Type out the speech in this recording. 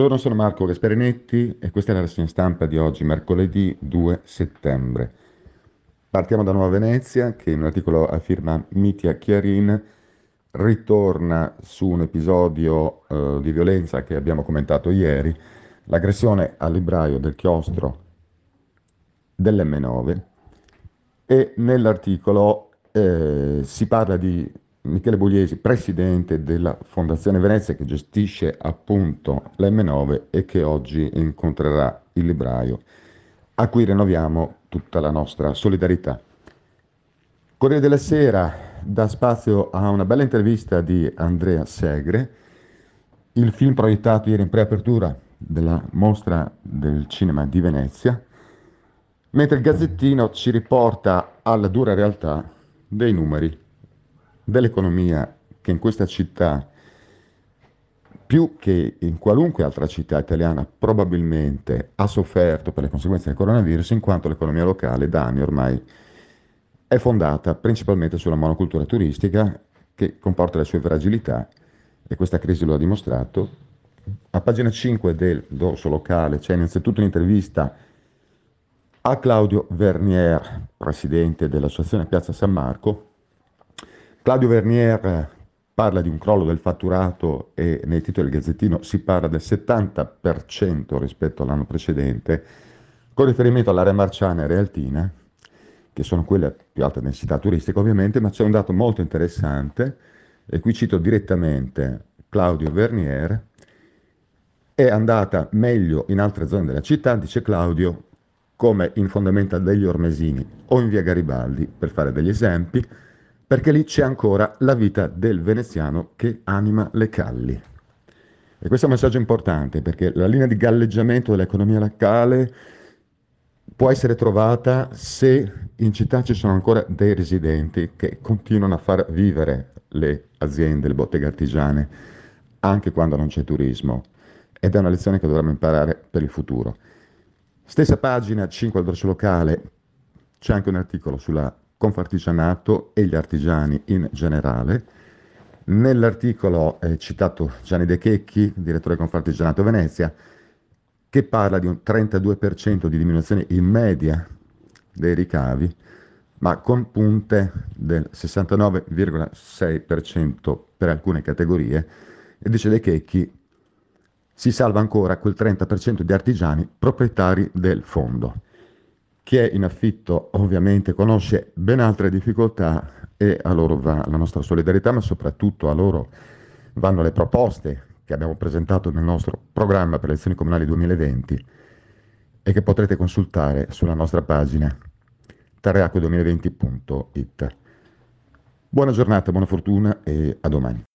Buongiorno, sono Marco Gasperinetti e questa è la rassegna stampa di oggi, mercoledì 2 settembre. Partiamo da Nuova Venezia, che in un articolo a firma Mitia Chiarin ritorna su un episodio eh, di violenza che abbiamo commentato ieri, l'aggressione al libraio del chiostro dell'M9 e nell'articolo eh, si parla di Michele Bugliesi, presidente della Fondazione Venezia che gestisce appunto l'M9 e che oggi incontrerà il libraio, a cui rinnoviamo tutta la nostra solidarietà. Corriere della Sera dà spazio a una bella intervista di Andrea Segre, il film proiettato ieri in preapertura della mostra del cinema di Venezia, mentre il Gazzettino ci riporta alla dura realtà dei numeri dell'economia che in questa città, più che in qualunque altra città italiana, probabilmente ha sofferto per le conseguenze del coronavirus, in quanto l'economia locale da anni ormai è fondata principalmente sulla monocultura turistica che comporta le sue fragilità e questa crisi lo ha dimostrato. A pagina 5 del dorso locale c'è innanzitutto un'intervista a Claudio Vernier, presidente dell'Associazione Piazza San Marco, Claudio Vernier parla di un crollo del fatturato e nei titoli del Gazzettino si parla del 70% rispetto all'anno precedente, con riferimento all'area marciana e realtina, che sono quelle a più alta densità turistica ovviamente, ma c'è un dato molto interessante, e qui cito direttamente Claudio Vernier, è andata meglio in altre zone della città, dice Claudio, come in fondamenta degli Ormesini o in via Garibaldi, per fare degli esempi, perché lì c'è ancora la vita del veneziano che anima le calli. E questo è un messaggio importante perché la linea di galleggiamento dell'economia locale può essere trovata se in città ci sono ancora dei residenti che continuano a far vivere le aziende, le botteghe artigiane, anche quando non c'è turismo. Ed è una lezione che dovremmo imparare per il futuro. Stessa pagina 5 al dorso locale, c'è anche un articolo sulla Confartigianato e gli artigiani in generale. Nell'articolo è citato Gianni De Checchi, direttore di Confartigianato Venezia, che parla di un 32% di diminuzione in media dei ricavi, ma con punte del 69,6% per alcune categorie, e dice De Checchi si salva ancora quel 30% di artigiani proprietari del fondo. Chi è in affitto ovviamente conosce ben altre difficoltà e a loro va la nostra solidarietà, ma soprattutto a loro vanno le proposte che abbiamo presentato nel nostro programma per le elezioni comunali 2020 e che potrete consultare sulla nostra pagina tareacque2020.it. Buona giornata, buona fortuna e a domani.